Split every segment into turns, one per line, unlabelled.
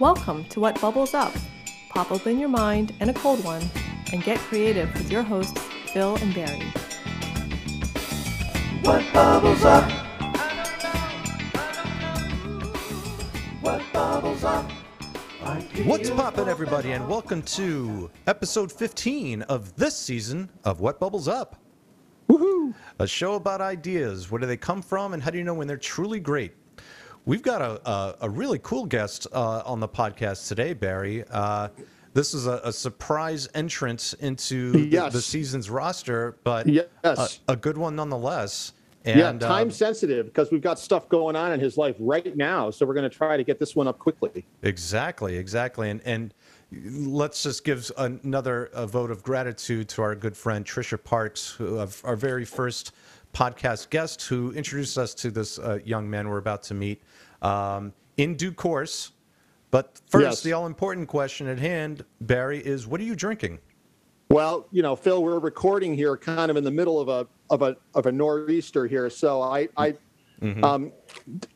Welcome to What Bubbles Up. Pop open your mind and a cold one and get creative with your hosts, Phil and Barry.
What bubbles up? What bubbles up?
What's poppin', everybody, and welcome to episode 15 of this season of What Bubbles Up. Woohoo! A show about ideas. Where do they come from, and how do you know when they're truly great? We've got a, a, a really cool guest uh, on the podcast today, Barry. Uh, this is a, a surprise entrance into the-
Yes.
the, season's roster, but
Yes.
a, a good one nonetheless. And,
yeah,
uh,
time sensitive because we've got stuff going on in his life right now. So we're going to try to get this one up quickly.
Exactly, exactly, and and let's just give another uh vote of gratitude to our good friend Trisha Parks, who our very first podcast guest, who introduced us to this uh, young man we're about to meet um, in due course. But first,
Yes.
the all important question at hand, Barry, is what are you drinking?
Well, you know, Phil, we're recording here kind of in the middle of a of a of a nor'easter here. So I I um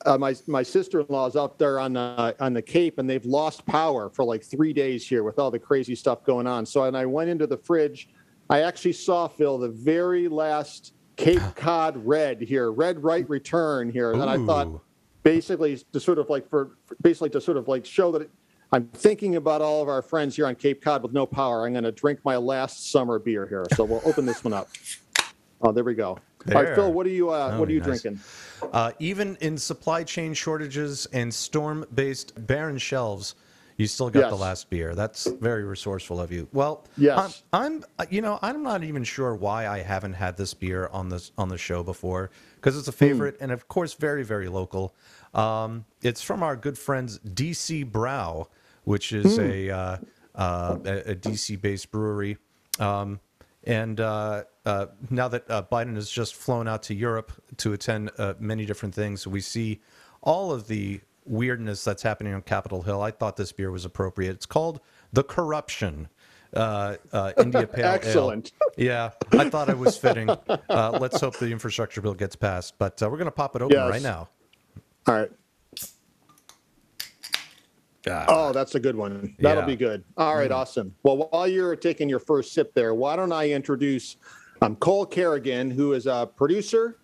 uh, my my sister-in-law is up there on the on the Cape and they've lost power for like 3 days here with all the crazy stuff going on. So and I went into the fridge, I actually saw Phil the very last Cape Cod red here, red right return here and I thought basically to sort of like for for- basically to sort of like show that I'm thinking about all of our friends here on Cape Cod with no power. I'm going to drink my last summer beer here. So we'll open this one up. Oh, there we go. All right, Phil, what are you uh,
Oh,
what are you
nice.
drinking?
Uh, even in supply chain shortages and storm-based barren shelves, you still got the last beer. That's very resourceful of you. Well,
Yes.
I'm, I'm, you know, I'm not even sure why I haven't had this beer on this on the show before because it's a favorite and of course very very local. Um, it's from our good friends DC Brau, which is a, uh, uh, a a DC-based brewery. Um, and uh, uh, now that uh, Biden has just flown out to Europe to attend uh, many different things, we see all of the weirdness that's happening on Capitol Hill. I thought this beer was appropriate. It's called the Corruption uh, uh, India Pale Ale.
Excellent.
Yeah, I thought it was fitting. Uh, let's hope the infrastructure bill gets passed. But uh, we're going to pop it open
Yes.
right now.
All right. Oh, that's a good one. That'll
Yeah.
be good. All right, awesome. Well, while you're taking your first sip there, why don't I introduce um, Cole Kerrigan, who is a producer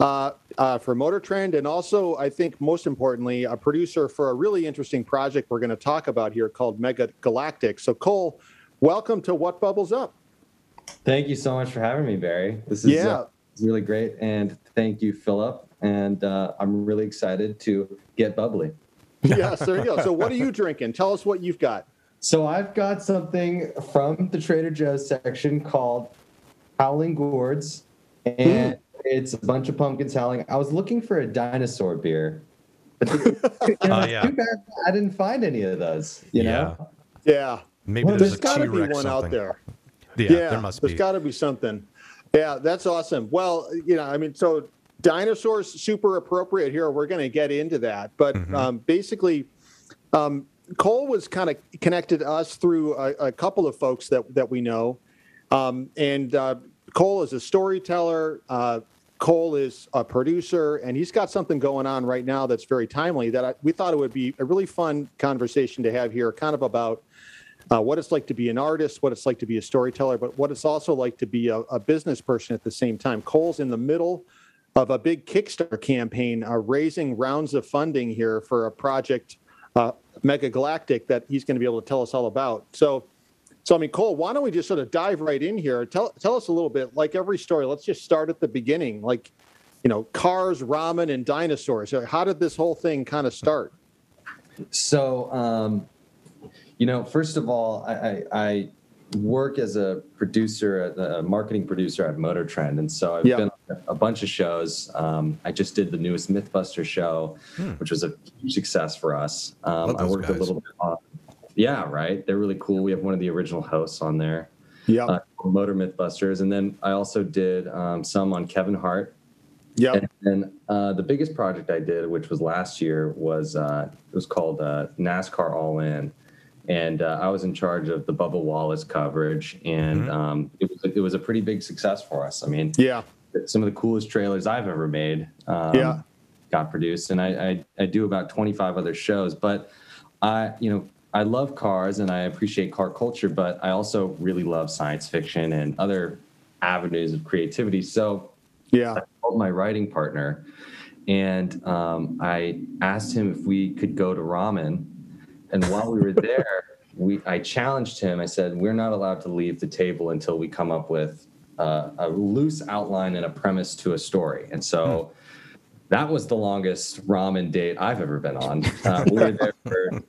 uh, uh, for Motor Trend, and also, I think most importantly, a producer for a really interesting project we're going to talk about here called Mega Galactic. So, Cole, welcome to What Bubbles Up.
Thank you so much for having me, Barry. This is
Yeah.
uh, really great, and thank you, Philip. And uh, I'm really excited to get bubbly.
yes, there you go. So, what are you drinking? Tell us what you've got.
So I've got something from the Trader Joe's section called Howling Gourds, and
Hmm.
It's a bunch of pumpkins howling. I was looking for a dinosaur beer, but you know,
Oh, yeah.
too bad I didn't find any of those. You know,
Yeah.
Maybe
Well,
there's,
There's
a
got to be one
something.
out there.
Yeah, there must
there's
be.
There's got to be something. Yeah, that's awesome. Well, you know, I mean, so dinosaurs super appropriate here. We're going to get into that, but
Mm-hmm.
um, basically, um, Cole was kind of connected to us through a, a couple of folks that that we know, um, and uh, Cole is a storyteller. Uh, Cole is a producer, and he's got something going on right now that's very timely. That I, we thought it would be a really fun conversation to have here, kind of about uh, what it's like to be an artist, what it's like to be a storyteller, but what it's also like to be a, a business person at the same time. Cole's in the middle of a big Kickstarter campaign, uh, raising rounds of funding here for a project, uh, Mega Galactic, that he's going to be able to tell us all about. So, so I mean, Cole, why don't we just sort of dive right in here? Tell tell us a little bit. Like every story, let's just start at the beginning. Like, you know, cars, ramen, and dinosaurs. How did this whole thing kind of start?
So, um, you know, first of all, I, I, I work as a producer, a marketing producer at Motor Trend, and so I've
Yeah.
been on a bunch of shows. Um, I just did the newest MythBuster show, which was a huge success for us. Um, I worked
guys.
a little bit on. Yeah, right. They're really cool. We have one of the original hosts on there,
Yeah.
uh, Motor MythBusters, and then I also did um, some on Kevin Hart
yeah.
and then uh, the biggest project I did, which was last year, was uh, it was called uh, NASCAR All In, and uh, I was in charge of the Bubba Wallace coverage, and um, it was it was a pretty big success for us. I mean,
Yeah.
some of the coolest trailers I've ever made. Um,
Yeah.
got produced, and I, I I do about 25 other shows. But I you know I love cars and I appreciate car culture, but I also really love science fiction and other avenues of creativity. So
Yeah.
I called my writing partner and um, I asked him if we could go to ramen. And while we were there, we I challenged him. I said, "We're not allowed to leave the table until we come up with uh, a loose outline and a premise to a story." And so. That was the longest ramen date I've ever been on. Uh, we were there for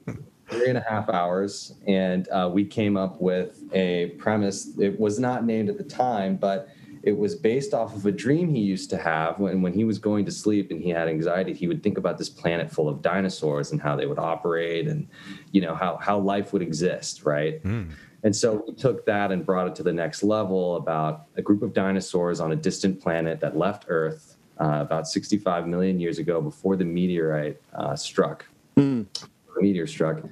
three and a half hours, and uh, we came up with a premise. It was not named at the time, but it was based off of a dream he used to have when, when he was going to sleep and he had anxiety. He would think about this planet full of dinosaurs and how they would operate, and you know how how life would exist, right? And so we took that and brought it to the next level about a group of dinosaurs on a distant planet that left Earth uh, about 65 million years ago before the meteorite uh, struck. The meteor struck.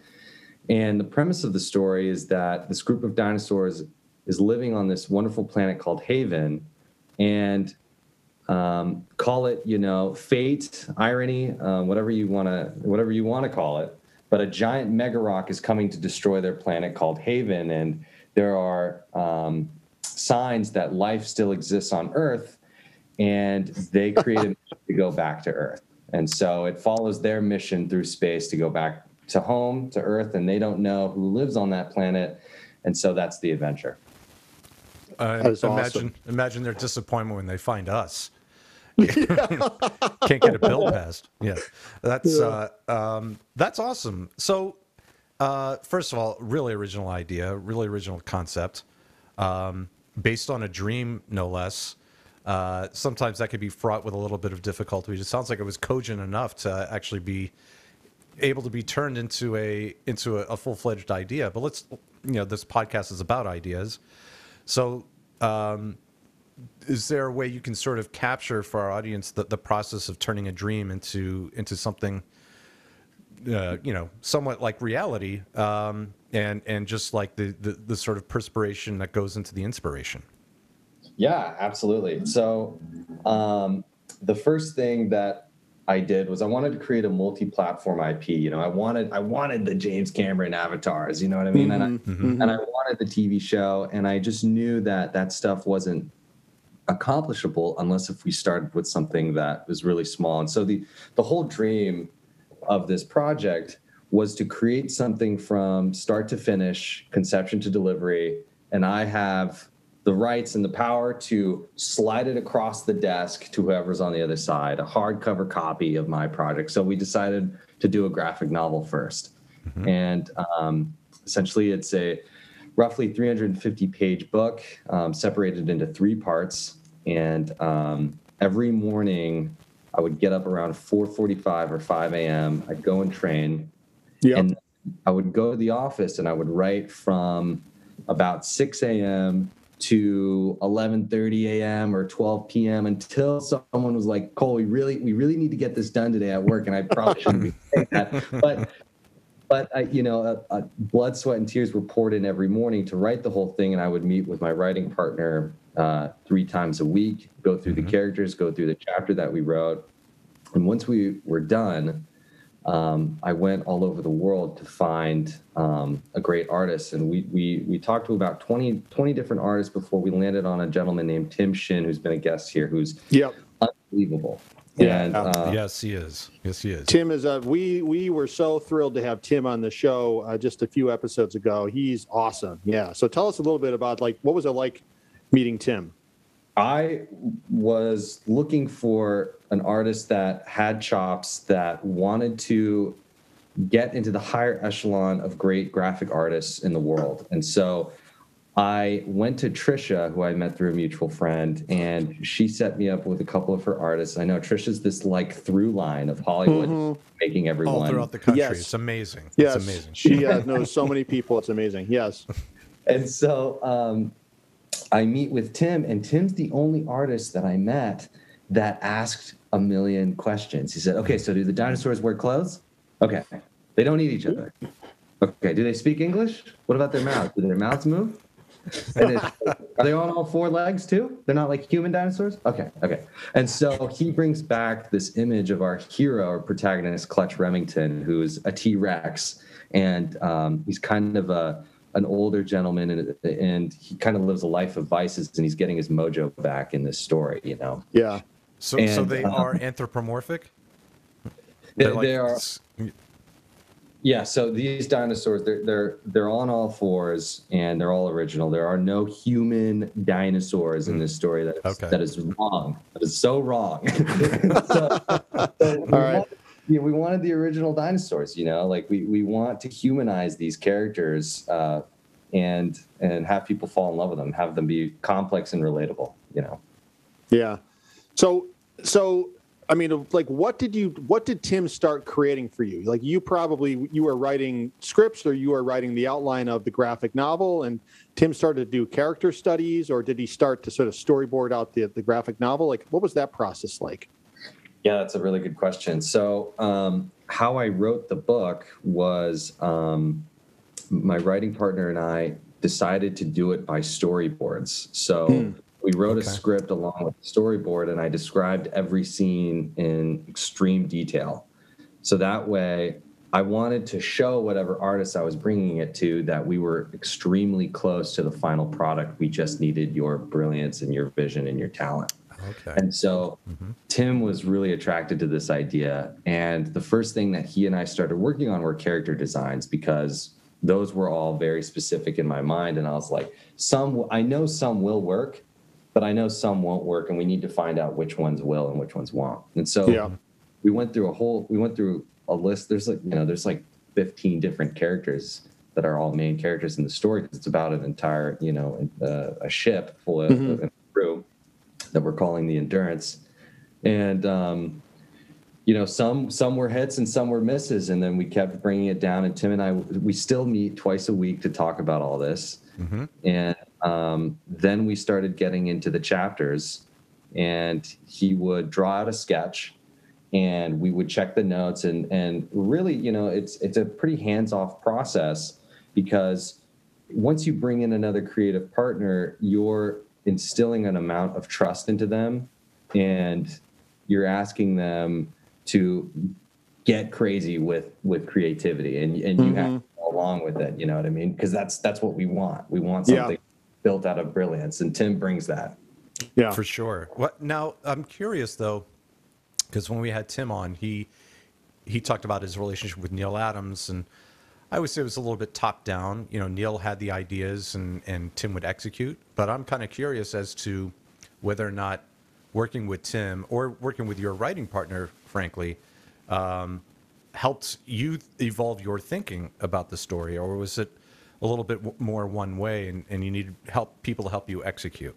And the premise of the story is that this group of dinosaurs is living on this wonderful planet called Haven. And um, call it, you know, fate, irony, um, whatever you want to, whatever you want to call it. But a giant mega rock is coming to destroy their planet called Haven, and there are um, signs that life still exists on Earth, and they create a mission to go back to Earth. And so it follows their mission through space to go back to home to Earth, and they don't know who lives on that planet, and so that's the adventure.
Uh,
That is
imagine
awesome.
imagine their disappointment when they find us. Can't get a bill passed. Yeah, that's uh, um, that's awesome. So, uh, first of all, really original idea, really original concept, um, based on a dream, no less. Uh, sometimes that could be fraught with a little bit of difficulty. It sounds like it was cogent enough to actually be able to be turned into a into a, a full fledged idea. But let's, you know, this podcast is about ideas. So, um, is there a way you can sort of capture for our audience the, the process of turning a dream into into something, uh, you know, somewhat like reality, um, and and just like the, the the sort of perspiration that goes into the inspiration?
Yeah, absolutely. So, um, the first thing that I did was I wanted to create a multi-platform IP. You know, I wanted I wanted the James Cameron avatars. You know what I mean? And I mm-hmm. Mm-hmm. and I wanted the TV show, and I just knew that that stuff wasn't accomplishable unless if we started with something that was really small. And so the the whole dream of this project was to create something from start to finish, conception to delivery, and I have the rights and the power to slide it across the desk to whoever's on the other side, a hardcover copy of my project. So we decided to do a graphic novel 1st And um, essentially, it's a roughly 350 page book um, separated into three parts. And um, every morning, I would get up around 4:45 or 5 a.m. I'd go and train,
Yep.
and I would go to the office and I would write from about 6 a.m. to 11:30 a.m. or 12 p.m. until someone was like, "Cole, we really, we really need to get this done today at work." And I probably shouldn't be saying that, but but I, you know, uh, uh, blood, sweat, and tears were poured in every morning to write the whole thing, and I would meet with my writing partner uh, three times a week, go through the characters, go through the chapter that we wrote, and once we were done, um, I went all over the world to find um, a great artist, and we we we talked to about 20, 20 different artists before we landed on a gentleman named Tim Shin, who's been a guest here, who's
Yep.
unbelievable.
Yeah.
And uh,
yes, he is. Yes, he is.
Tim is a we we were so thrilled to have Tim on the show uh, just a few episodes ago. He's awesome. Yeah. So tell us a little bit about like what was it like meeting Tim?
I was looking for an artist that had chops that wanted to get into the higher echelon of great graphic artists in the world. And so I went to Trisha, who I met through a mutual friend, and she set me up with a couple of her artists. I know Trisha's this like through line of Hollywood making everyone
All throughout the country.
Yes.
It's amazing.
Yes.
It's amazing.
She uh, knows so many people. It's amazing. Yes.
and so um, I meet with Tim, and Tim's the only artist that I met that asked a million questions. He said, "Okay, so do the dinosaurs wear clothes? Okay, they don't eat each other. Okay, do they speak English? What about their mouths? Do their mouths move? are they on all four legs too? They're not like human dinosaurs? Okay, okay. And so he brings back this image of our hero, our protagonist, Clutch Remington, who's a T Rex. And um, he's kind of a an older gentleman and, and he kind of lives a life of vices and he's getting his mojo back in this story, you know?
Yeah.
So, so they
um,
are anthropomorphic.
They,
They're like
they are, yeah. So these dinosaurs, they're they're they're on all fours and they're all original. There are no human dinosaurs in this story. That is,
Okay.
that is wrong. That is so wrong. so, so we
All right.
wanted- yeah, we wanted the original dinosaurs. You know, like we we want to humanize these characters uh, and and have people fall in love with them, have them be complex and relatable. You know.
Yeah. So so I mean like what did you what did Tim start creating for you? Like you probably you were writing scripts or you were writing the outline of the graphic novel and Tim started to do character studies or did he start to sort of storyboard out the the graphic novel? Like what was that process like?
Yeah, that's a really good question. So, um, how I wrote the book was um, my writing partner and I decided to do it by storyboards. So, we wrote a script along with the storyboard, and I described every scene in extreme detail. So that way, I wanted to show whatever artist I was bringing it to that we were extremely close to the final product. We just needed your brilliance and your vision and your talent.
Okay.
And so mm-hmm. Tim was really attracted to this idea. And the first thing that he and I started working on were character designs because those were all very specific in my mind. And I was like, some, I know some will work, but I know some won't work. And we need to find out which ones will and which ones won't. And so
Yeah.
we went through a whole, we went through a list. There's like, you know, there's like 15 different characters that are all main characters in the story. 'cause It's about an entire, you know, uh, a ship full of, of crew that we're calling the endurance and um, you know some some were hits and some were misses and then we kept bringing it down and tim and i we still meet twice a week to talk about all this and um, then we started getting into the chapters and he would draw out a sketch and we would check the notes and and really you know it's it's a pretty hands off process because once you bring in another creative partner you're instilling an amount of trust into them and you're asking them to get crazy with with creativity and and you have to go along with it you know what i mean? Because that's that's what we want. We want
Yeah.
Something built out of brilliance and tim brings that
Yeah.
For sure. What now? I'm curious though, because when we had Tim on, he he talked about his relationship with Neal Adams, and I would say it was a little bit top down. You know, Neil had the ideas, and and Tim would execute. But I'm kind of curious as to whether or not working with Tim or working with your writing partner, frankly, um, helped you evolve your thinking about the story, or was it a little bit w- more one way, and, and you need help people to help you execute?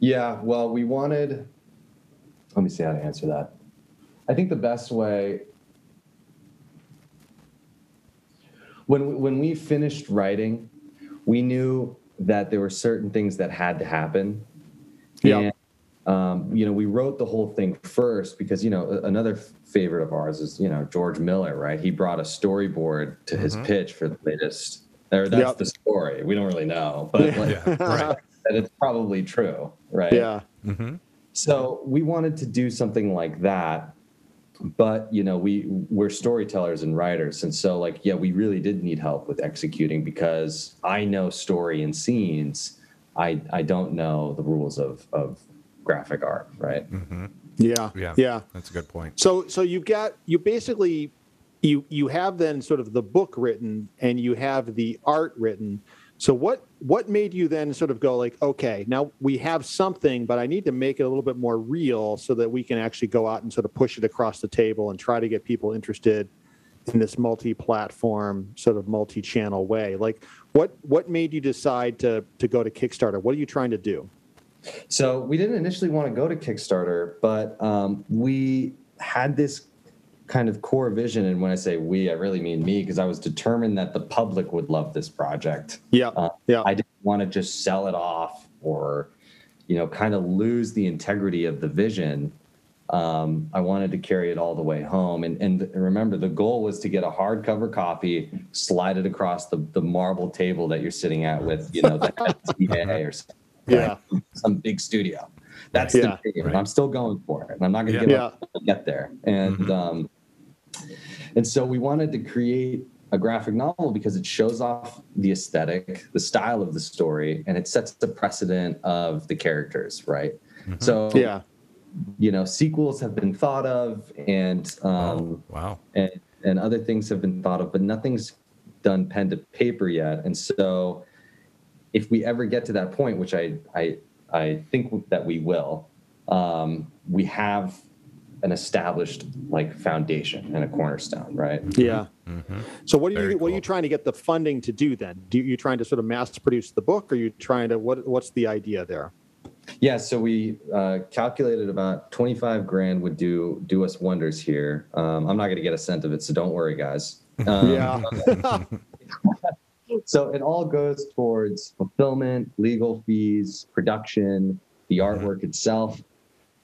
Yeah, well, we wanted. Let me see how to answer that. I think the best way. When when we finished writing, we knew that there were certain things that had to happen.
Yeah.
And, um, you know, we wrote the whole thing first because you know another favorite of ours is you know George Miller, right? He brought a storyboard to his pitch for the latest. Or that's
Yep.
the story. We don't really know, but like,
Yeah, right.
that it's probably true, right?
Yeah.
So we wanted to do something like that, but you know, we we're storytellers and writers, and so like, yeah, we really did need help with executing because I know story and scenes, I I don't know the rules of of graphic art, right? Mm-hmm.
Yeah.
Yeah.
Yeah.
That's a good point.
So so you've got you basically you you have then sort of the book written and you have the art written. So what what made you then sort of go like okay now we have something but I need to make it a little bit more real so that we can actually go out and sort of push it across the table and try to get people interested in this multi-platform sort of multi-channel way. Like what what made you decide to to go to Kickstarter? What are you trying to do?
So we didn't initially want to go to Kickstarter, but um, we had this kind of core vision. And when I say we, I really mean me, because I was determined that the public would love this project.
Yeah.
Uh,
yeah.
I didn't want to just sell it off or, you know, kind of lose the integrity of the vision um, I wanted to carry it all the way home. And, and remember, the goal was to get a hardcover copy, slide it across the, the marble table that you're sitting at with, you know, the MTA or something,
Yeah.
some big studio. That's
Yeah.
the dream. and I'm still going for it. And I'm not going to
Yeah.
give
Yeah.
up until get there. And
Mhm.
um, and so we wanted to create a graphic novel because it shows off the aesthetic, the style of the story, and it sets the precedent of the characters, right? So
Yeah.
you know, sequels have been thought of, and um,
Oh, wow.
and and other things have been thought of, but nothing's done pen to paper yet. And so, if we ever get to that point, which I I I think that we will, um, we have an established like foundation and a cornerstone, right?
Yeah.
Mhm.
So what are
Very
you what are you trying to get the funding to do then? Do you, you trying to sort of mass produce the book, or you trying to what what's the idea there?
Yeah, so we uh, calculated about twenty five grand would do do us wonders here. Um, I'm not going to get a cent of it, so don't worry, guys. Um,
yeah.
So it all goes towards fulfillment, legal fees, production, the artwork itself,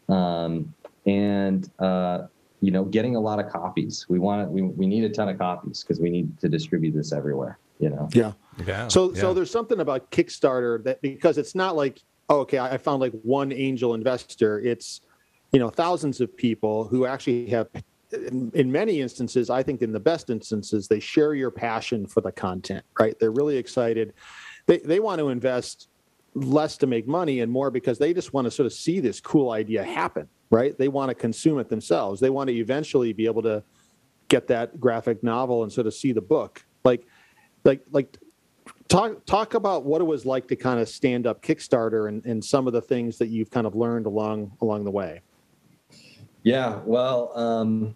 um, and uh, you know, getting a lot of copies. We want it. We, we need a ton of copies because we need to distribute this everywhere. You know.
yeah.
Yeah.
So
yeah.
so there's something about Kickstarter that because it's not like oh, okay, I I found like one angel investor. It's you know thousands of people who actually have in, many instances, I think in the best instances, they share your passion for the content, right? They're really excited. They they want to invest less to make money and more because they just want to sort of see this cool idea happen, right? They want to consume it themselves. They want to eventually be able to get that graphic novel and sort of see the book. Like like like talk talk about what it was like to kind of stand up Kickstarter and, and some of the things that you've kind of learned along along the way.
Yeah. Well, um,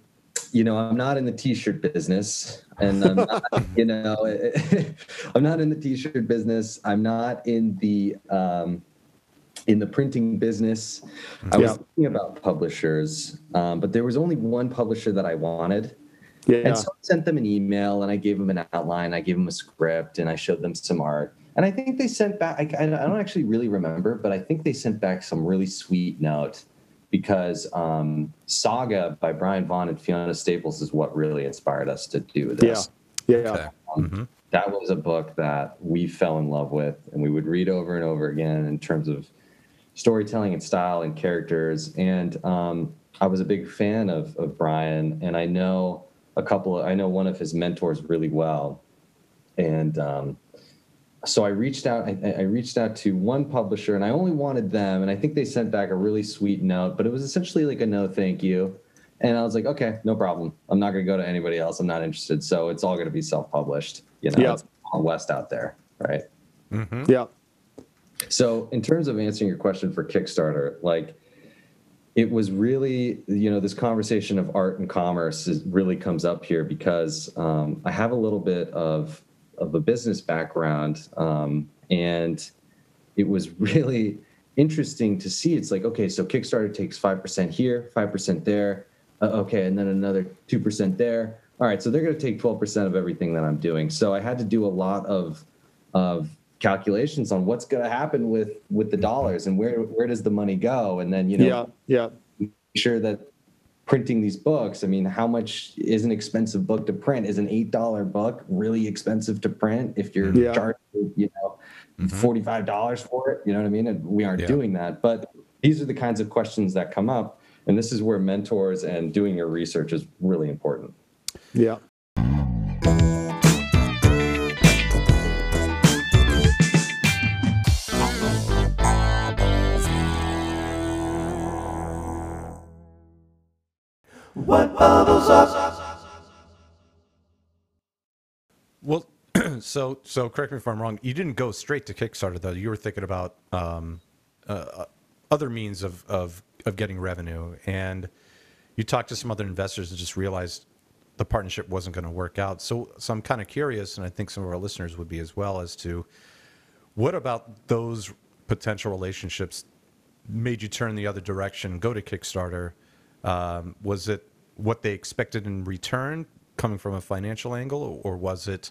you know, I'm not in the t-shirt business, and I'm not, you know, I'm not in the t-shirt business. I'm not in the um, in the printing business. I was
Yeah.
thinking about publishers, um, but there was only one publisher that I wanted.
Yeah.
And so I sent them an email and I gave them an outline, I gave them a script, and I showed them some art. And I think they sent back, I, I don't actually really remember, but I think they sent back some really sweet note because um, Saga by Brian Vaughan and Fiona Staples is what really inspired us to do this.
yeah.
Okay. Mhm.
That was a book that we fell in love with and we would read over and over again in terms of storytelling and style and characters. And um, I was a big fan of, of Brian, and I know a couple. Of, I know one of his mentors really well, and um, so I reached out. I, I reached out to one publisher, and I only wanted them. And I think they sent back a really sweet note, but it was essentially like a no, thank you. And I was like, okay, no problem. I'm not going to go to anybody else. I'm not interested. So it's all going to be self-published. You know,
Yeah.
it's Wild West out there, right?
Mhm.
Yeah.
So, in terms of answering your question for Kickstarter, like it was really, you know, this conversation of art and commerce is, really comes up here because um, I have a little bit of of a business background, um, and it was really interesting to see. It's like, okay, so Kickstarter takes five percent here, five percent there, uh, okay, and then another two percent there. All right, so they're going to take twelve percent of everything that I'm doing. So I had to do a lot of of calculations on what's going to happen with with the dollars and where where does the money go and then you know
yeah. Yeah.
make sure that printing these books i mean how much is an expensive book to print is an eight dollar book really expensive to print if you're
Yeah.
charging you know
Mhm.
forty five dollars for it you know what i mean and we aren't
Yeah.
doing that but these are the kinds of questions that come up and this is where mentors and doing your research is really important
Yeah.
Bubbles up?
Well, so so correct me if I'm wrong. You didn't go straight to Kickstarter though. You were thinking about um, uh, other means of, of of getting revenue, and you talked to some other investors and just realized the partnership wasn't going to work out. So so I'm kind of curious, and I think some of our listeners would be as well, as to what about those potential relationships made you turn the other direction, go to Kickstarter? Um, was it what they expected in return, coming from a financial angle, or was it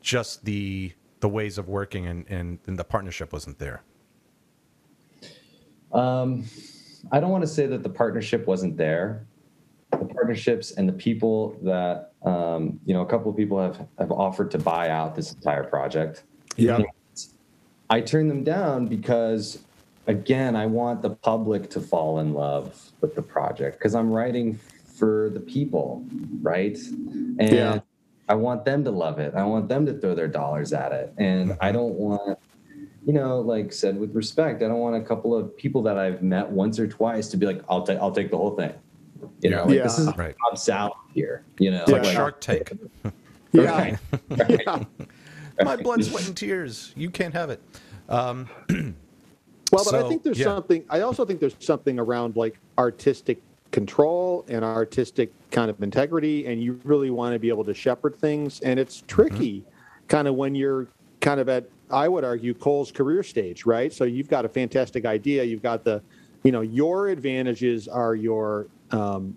just the the ways of working and, and, and the partnership wasn't there?
Um, I don't want to say that the partnership wasn't there. The partnerships and the people that um, you know, a couple of people have have offered to buy out this entire project.
Yeah.
I turned them down because, again, I want the public to fall in love with the project because I'm writing for the people, right? And
Yeah.
I want them to love it. I want them to throw their dollars at it. And I don't want, you know, like said with respect, I don't want a couple of people that I've met once or twice to be like, I'll take, I'll take the whole thing. You know, like,
Yeah.
this is
Right.
Bob salad here. You know,
It's like
Yeah.
Shark Tank.
Yeah.
Right.
yeah.
My blood, sweat, and tears. You can't have it. Um,
Well, but I think there's
yeah.
something. I also think there's something around like artistic control and artistic kind of integrity, and you really want to be able to shepherd things. And it's tricky, kind of when you're kind of at, I would argue, Cole's career stage, right? So you've got a fantastic idea. You've got the, you know, your advantages are your um,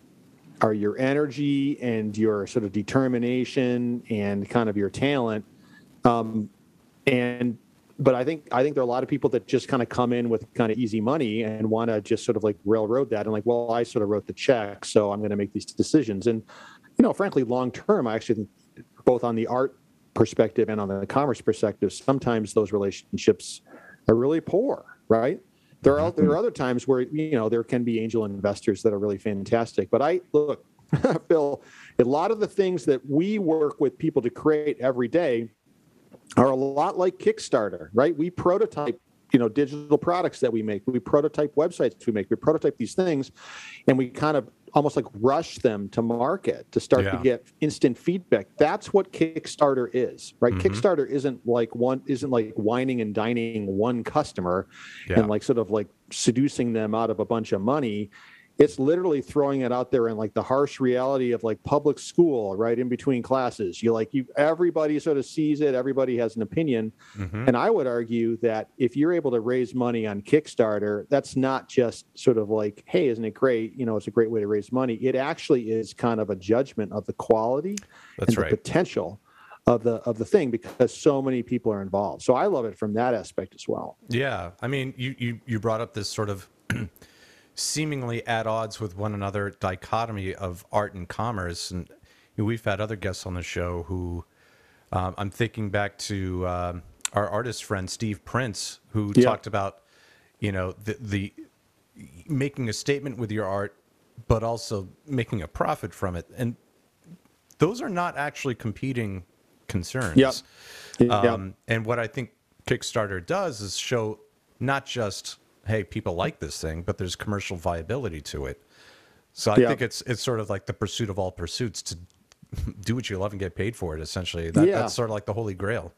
are your energy and your sort of determination and kind of your talent. Um, and but I think I think there are a lot of people that just kind of come in with kind of easy money and want to just sort of like railroad that and like, well, I sort of wrote the check, so I'm going to make these decisions. And you know, frankly, long term, I actually think both on the art perspective and on the commerce perspective, sometimes those relationships are really poor, right? There are there are other times where you know there can be angel investors that are really fantastic. But I look, Phil, a lot of the things that we work with people to create every day are a lot like Kickstarter, right? We prototype, you know, digital products that we make. We prototype websites we make. We prototype these things, and we kind of almost like rush them to market to start
Yeah.
to get instant feedback. That's what Kickstarter is, right? Mm-hmm. Kickstarter isn't like one isn't like wining and dining one customer
Yeah.
and like sort of like seducing them out of a bunch of money it's literally throwing it out there in like the harsh reality of like public school right in between classes. You like you everybody sort of sees it everybody has an opinion.
Mhm.
and i would argue that if you're able to raise money on kickstarter that's not just sort of like hey isn't it great? You know it's a great way to raise money. It actually is kind of a judgment of the quality
That's
and
right.
the potential of the of the thing because so many people are involved. So i love it from that aspect as well.
Yeah, I mean, you you you brought up this sort of seemingly at odds with one another dichotomy of art and commerce, and we've had other guests on the show who um, I'm thinking back to um, our artist friend Steve Prince, who
Yeah.
talked about you know the the making a statement with your art, but also making a profit from it, and those are not actually competing concerns.
Yep. Yeah.
Um, and what I think Kickstarter does is show not just hey people like this thing, but there's commercial viability to it. So I
Yeah.
think it's it's sort of like the pursuit of all pursuits to do what you love and get paid for it. Essentially, that,
Yeah.
that's sort of like the holy grail.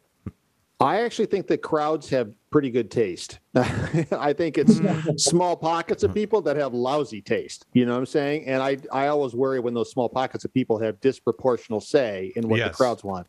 I actually think that crowds have pretty good taste. I think it's small pockets of people that have lousy taste. You know what I'm saying? And I, I always worry when those small pockets of people have disproportional say in what
Yes.
the crowds want.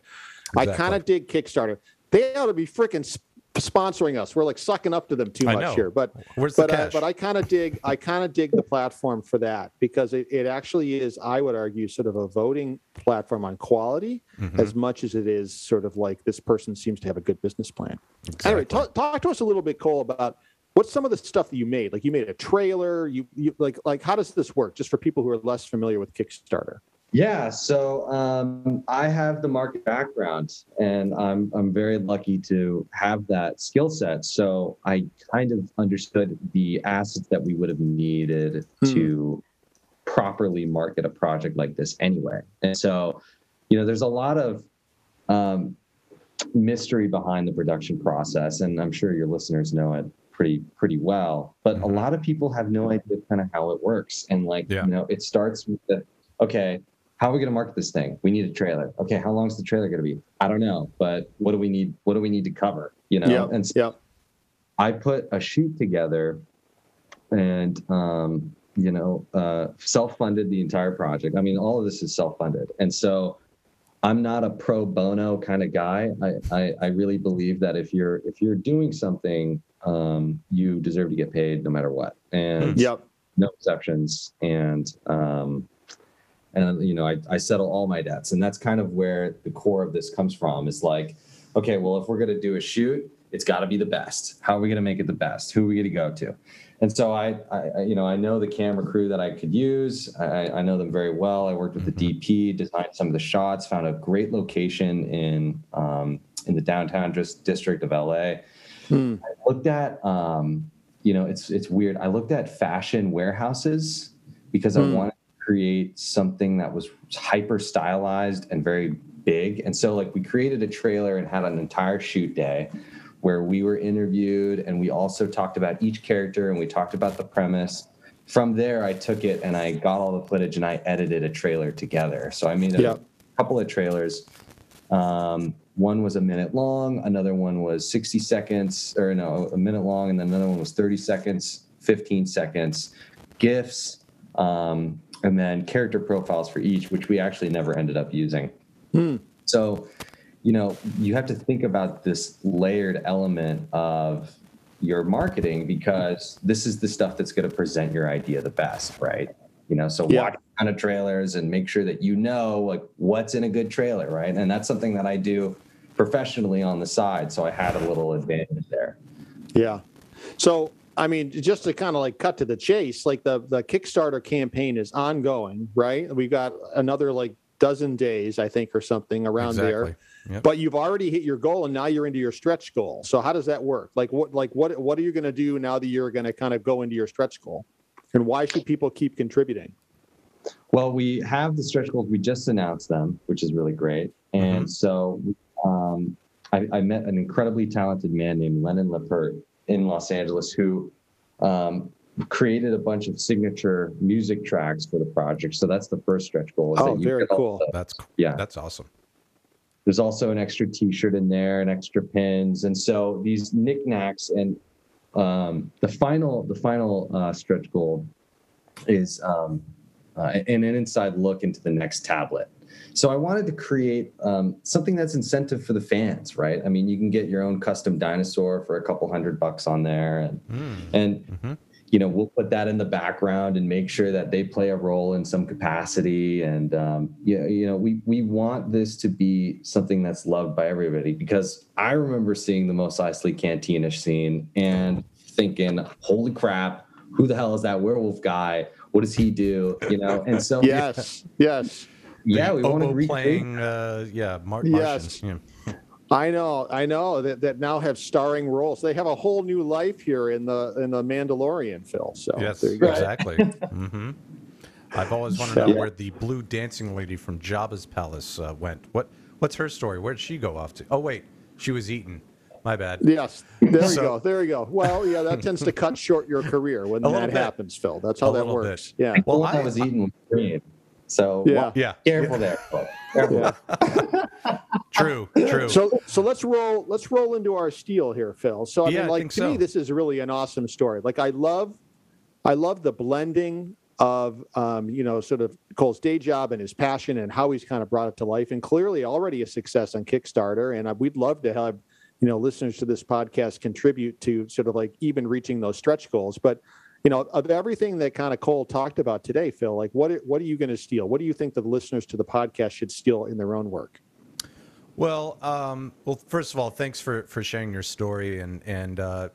I kind of dig Kickstarter. They ought to be freaking sp- sponsoring us. We're like sucking up to them too much here. But
Where's the
but uh, but I kind of dig I kind of dig the platform for that because it, it actually is I would argue sort of a voting platform on quality
Mm-hmm.
as much as it is sort of like this person seems to have a good business plan. Anyway,
Exactly.
talk, talk to us a little bit, Cole, about what's some of the stuff that you made. Like you made a trailer. You, you like like how does this work? Just for people who are less familiar with Kickstarter.
Yeah, so um, I have the market background, and I'm I'm very lucky to have that skill set. So I kind of understood the assets that we would have needed
Hmm.
to properly market a project like this anyway. And so, you know, there's a lot of um, mystery behind the production process, and I'm sure your listeners know it pretty pretty well. But a
Mhm.
lot of people have no idea kind of how it works, and like
Yeah.
you know, it starts with the okay, how are we going to market this thing? We need a trailer. Okay, how long is the trailer going to be? I don't know, but what do we need? What do we need to cover? You know, and so
yeah.
I put a shoot together, and um, you know, uh, self-funded the entire project. I mean, all of this is self-funded, and so I'm not a pro bono kind of guy. I, I, I really believe that if you're if you're doing something, um, you deserve to get paid no matter what, and
Yep.
no exceptions. And um, and you know, I, I settle all my debts, and that's kind of where the core of this comes from. Is like, okay, well, if we're gonna do a shoot, it's got to be the best. How are we going to make it the best? Who are we going to go to? And so I, I, you know, I know the camera crew that I could use. I, I know them very well. I worked with the DP, designed some of the shots, found a great location in um, in the downtown just district of LA. I looked at, um, you know, it's it's weird. I looked at fashion warehouses because I wanted to create something that was hyper stylized and very big. And so, like, we created a trailer and had an entire shoot day where we were interviewed and we also talked about each character and we talked about the premise. From there, I took it and I got all the footage and I edited a trailer together. So I made a
Yeah.
couple of trailers. Um, one was a minute long, another one was 60 seconds, or no, a minute long, and then another one was 30 seconds, 15 seconds, GIFs, um, and then character profiles for each, which we actually never ended up using. Hmm. So, you know, you have to think about this layered element of your marketing because this is the stuff that's going to present your idea the best, right? You know, so
Yeah.
watch ton of trailers and make sure that you know like what's in a good trailer, right? And that's something that I do professionally on the side. So I had a little advantage there.
Yeah. So, I mean, just to kind of like cut to the chase, like the the Kickstarter campaign is ongoing, right? We've got another like dozen days, I think, or something around there.
Exactly. Yep.
But you've already hit your goal, and now you're into your stretch goal. So, how does that work? Like, what like what what are you going to do now that you're going to kind of go into your stretch goal? And why should people keep contributing?
Well, we have the stretch goals. We just announced them, which is really great. And so um, I, I met an incredibly talented man named Lennon Lepert in Los Angeles who um, created a bunch of signature music tracks for the project. So that's the first stretch goal.
Oh, very cool.
also-
That's
Yeah.
That's awesome.
there's also an extra T-shirt in there, and extra pins, and so these knickknacks and um, the final the final uh, stretch goal is um, uh, and an inside look into the next tablet. So I wanted to create um, something that's incentive for the fans, right? I mean, you can get your own custom dinosaur for a couple hundred bucks on there, and
Mm.
and
Mhm.
you know we'll put that in the background and make sure that they play a role in some capacity and um, yeah you know we we want this to be something that's loved by everybody because i remember seeing the Mos Eisley cantina scene and thinking holy crap who the hell is that werewolf guy what does he do you know and so
Yes, yes.
Yeah we want to
Oboe
recreate
playing. Uh, yeah, Mar-
Yes.
Martians. Yeah.
I know, I know that, that now have starring roles. They have a whole new life here in the in the Mandalorian, Phil. So
Yes,
there you go.
exactly. hmm I've always wanted to know
Yeah.
where the blue dancing lady from Jabba's palace uh, went. What What's her story? Where did she go off to? Oh wait, she was eaten. My bad.
Yes, there you go. There you go. Well, yeah, that tends to cut short your career when that
bit.
happens, Phil. That's how
A
that works.
bit.
Yeah.
Well,
well
I-
I was eating with green so
Yeah.
Yeah.
careful there careful
Yeah.
True. True.
So so let's roll let's roll into our steel here, Phil. So I
Yeah, I
mean, like
think
to me,
so.
this is really an awesome story. Like I love I love the blending of um, you know, sort of Cole's day job and his passion and how he's kind of brought it to life. And clearly already a success on Kickstarter. And I, we'd love to have, you know, listeners to this podcast contribute to sort of like even reaching those stretch goals. But you know, of everything that kind of Cole talked about today, Phil, like what what are you going to steal? What do you think the listeners to the podcast should steal in their own work?
Well, um, well, first of all, thanks for, for sharing your story, and and uh,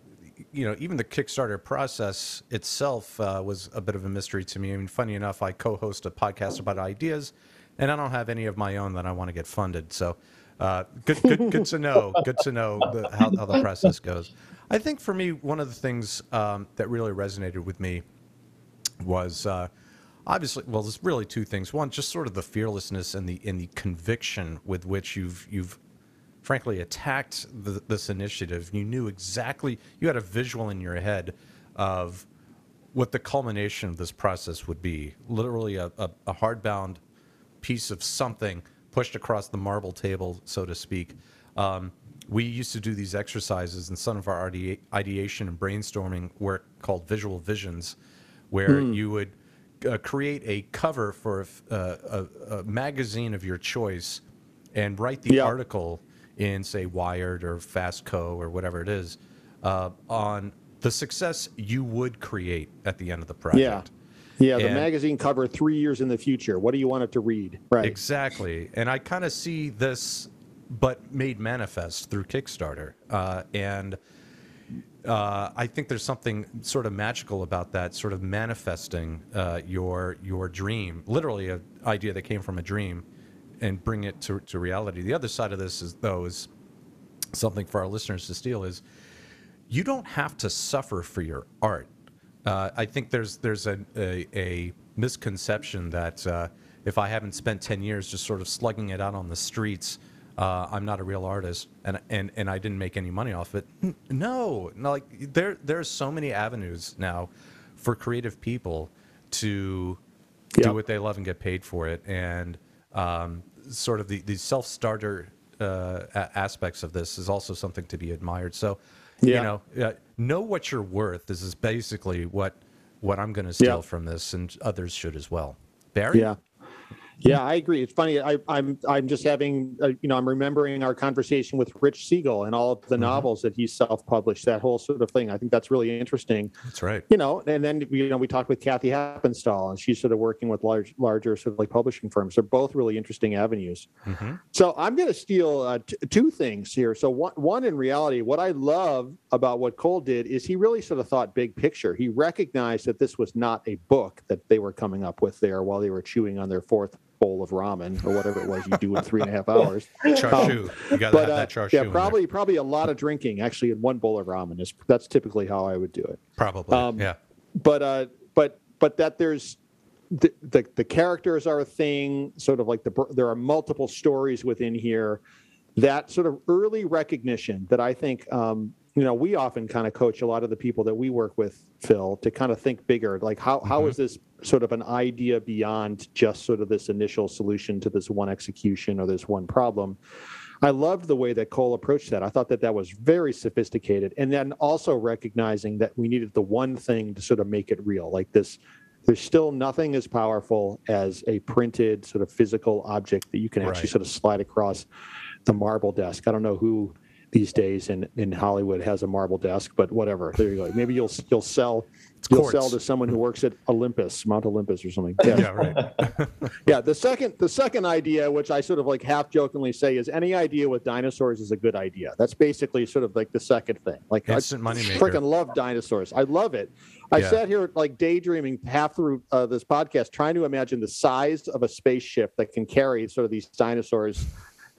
you know, even the Kickstarter process itself uh, was a bit of a mystery to me. I mean, funny enough, I co-host a podcast about ideas, and I don't have any of my own that I want to get funded. So, uh, good, good, good to know. Good to know the, how how the process goes. I think for me, one of the things um, that really resonated with me was uh, obviously well there's really two things. One just sort of the fearlessness and the and the conviction with which you've you've frankly attacked the, this initiative. You knew exactly you had a visual in your head of what the culmination of this process would be. Literally a, a, a hardbound piece of something pushed across the marble table so to speak. Um, we used to do these exercises in some of our idea- ideation and brainstorming work called visual visions where you would uh, create a cover for a uh, a, a magazine of your choice and write the
Yeah.
article in, say, Wired or Fast Co. or whatever it is, uh, on the success you would create at the end of the project.
Yeah, the
And-
magazine cover three years in the future. What do you want it to read? Right.
Exactly. And I kind of see this but made manifest through Kickstarter. Uh, and uh, I think there's something sort of magical about that, sort of manifesting uh, your your dream, literally an idea that came from a dream, and bring it to, to reality. The other side of this is though is something for our listeners to steal is you don't have to suffer for your art. Uh, I think there's there's a, a, a misconception that uh, if I haven't spent ten years just sort of slugging it out on the streets, uh, I'm not a real artist, and and and I didn't make any money off it. No, no, like there there are so many avenues now for creative people to
Yep.
do what they love and get paid for it, and um, sort of the the self starter uh, aspects of this is also something to be admired. So, you know, uh, know what you're worth. This is basically what what I'm going to steal
Yeah.
from this, and others should as well. Barry,
Yeah. Yeah, I agree. It's funny. I, I'm I'm just having uh, you know I'm remembering our conversation with Rich Siegel and all of the novels that he self-published. That whole sort of thing. I think that's really interesting.
that's right.
You know, and then you know we talked with Kathy Happenstall, and she's sort of working with large larger sort of like publishing firms. They're both really interesting avenues.
hmm
So I'm going to steal uh, t- two things here. So one, one in reality, what I love about what Cole did is he really sort of thought big picture. He recognized that this was not a book that they were coming up with there while they were chewing on their fourth bowl of ramen or whatever it was you do in three and a half hours.
Charshu, you got to
But
have
uh,
that charshu.
yeah, probably probably a lot of drinking actually in one bowl of ramen is that's typically how I would do it
probably.
um,
yeah,
but uh but but that there's the, the the characters are a thing sort of like the there are multiple stories within here that sort of early recognition that i think um you know we often kind of coach a lot of the people that we work with phil to kind of think bigger like how how mm-hmm. is this sort of an idea beyond just sort of this initial solution to this one execution or this one problem I loved the way that Cole approached that. I thought that that was very sophisticated. And then also recognizing that we needed the one thing to sort of make it real. Like this, there's still nothing as powerful as a printed sort of physical object that you can actually
Right.
sort of slide across the marble desk. I don't know who these days in, in Hollywood has a marble desk, but whatever. There you go. Maybe you'll you'll sell you'll
quartz.
sell to someone who works at Olympus, Mount Olympus or something. Yeah.
yeah, right.
Yeah, the second the second idea, which I sort of like half jokingly say, is any idea with dinosaurs is a good idea. That's basically sort of like the second thing. Like
Instant
I freaking love dinosaurs. I love it. I
Yeah.
sat here like daydreaming half through uh, this podcast, trying to imagine the size of a spaceship that can carry sort of these dinosaurs.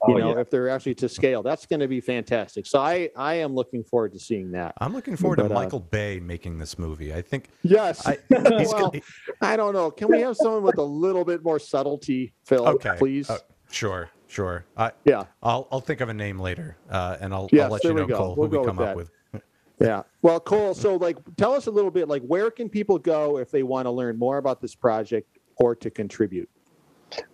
You
Oh,
know,
yeah.
if they're actually to scale, that's going to be fantastic. So I I am looking forward to seeing that.
I'm looking forward
But,
to
uh,
Michael Bay making this movie. I think
Yes.
I, he's
well,
gonna,
I don't know. Can we have someone with a little bit more subtlety, Phil?
okay,
please.
uh, sure, sure. I,
yeah.
I'll I'll think of a name later, uh, and I'll,
Yes,
I'll let you know,
go.
Cole,
We'll
who we come
with
up with.
Yeah. Well, Cole, so like tell us a little bit like where can people go if they want to learn more about this project or to contribute?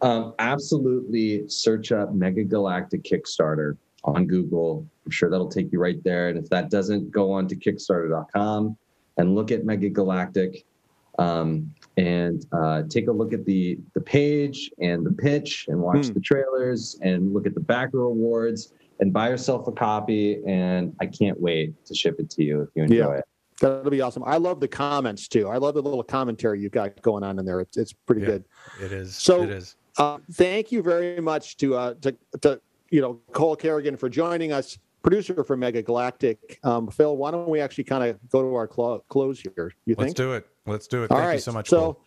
Um, absolutely search up Mega Galactic Kickstarter on Google. I'm sure that'll take you right there. And if that doesn't, go on to Kickstarter.com and look at Mega Galactic um, and uh, take a look at the the page and the pitch and watch
Hmm.
the trailers and look at the backer awards and buy yourself a copy. And I can't wait to ship it to you if you enjoy
Yeah.
it.
That'll be awesome. I love the comments too. I love the little commentary you've got going on in there. It's, it's pretty
Yeah.
good.
It is.
So-
it is.
Uh, thank you very much to, uh, to, to, you know, Cole Kerrigan for joining us, producer for Mega Galactic. Um, Phil, why don't we actually kind of go to our clo- close here? You think?
Let's do it. Let's do it.
All
Thank
right.
you so much.
So,
Cole.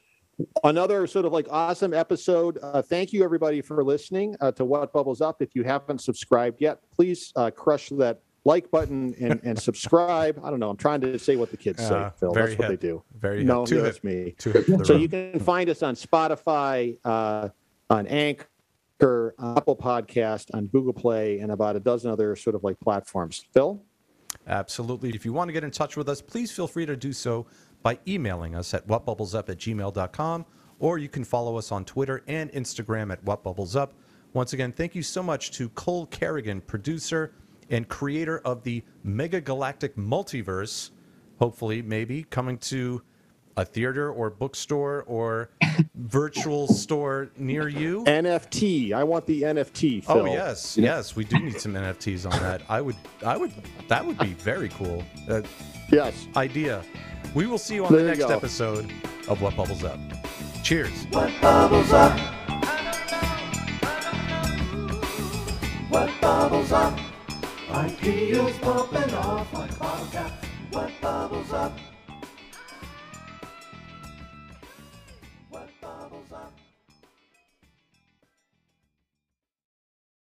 another sort of like awesome episode. Uh, thank you everybody for listening uh, to What Bubbles Up. If you haven't subscribed yet, please uh, crush that like button and, and subscribe. I don't know. I'm trying to say what the kids say,
Uh,
Phil.
very
That's what
hip.
they do.
Very
no,
too
that's
hip.
me.
Hip
So
room.
you can find us on Spotify, uh, on Anchor, on Apple Podcast, on Google Play, and about a dozen other sort of like platforms. Phil?
Absolutely. If you want to get in touch with us, please feel free to do so by emailing us at whatbubblesup at gmail.com, or you can follow us on Twitter and Instagram at whatbubblesup. Once again, thank you so much to Cole Kerrigan, producer and creator of the Mega Galactic Multiverse, hopefully, maybe coming to a theater or bookstore or virtual store near you.
NFT. I want the NFT, Phil.
Oh yes, yes, we do need some NFTs on that. I would, I would, that would be very cool. Uh,
Yes.
idea. We will see you on
There
the next episode of What Bubbles Up. Cheers.
What bubbles up? What bubbles bubbles Like heels popping off like cap. What bubbles up?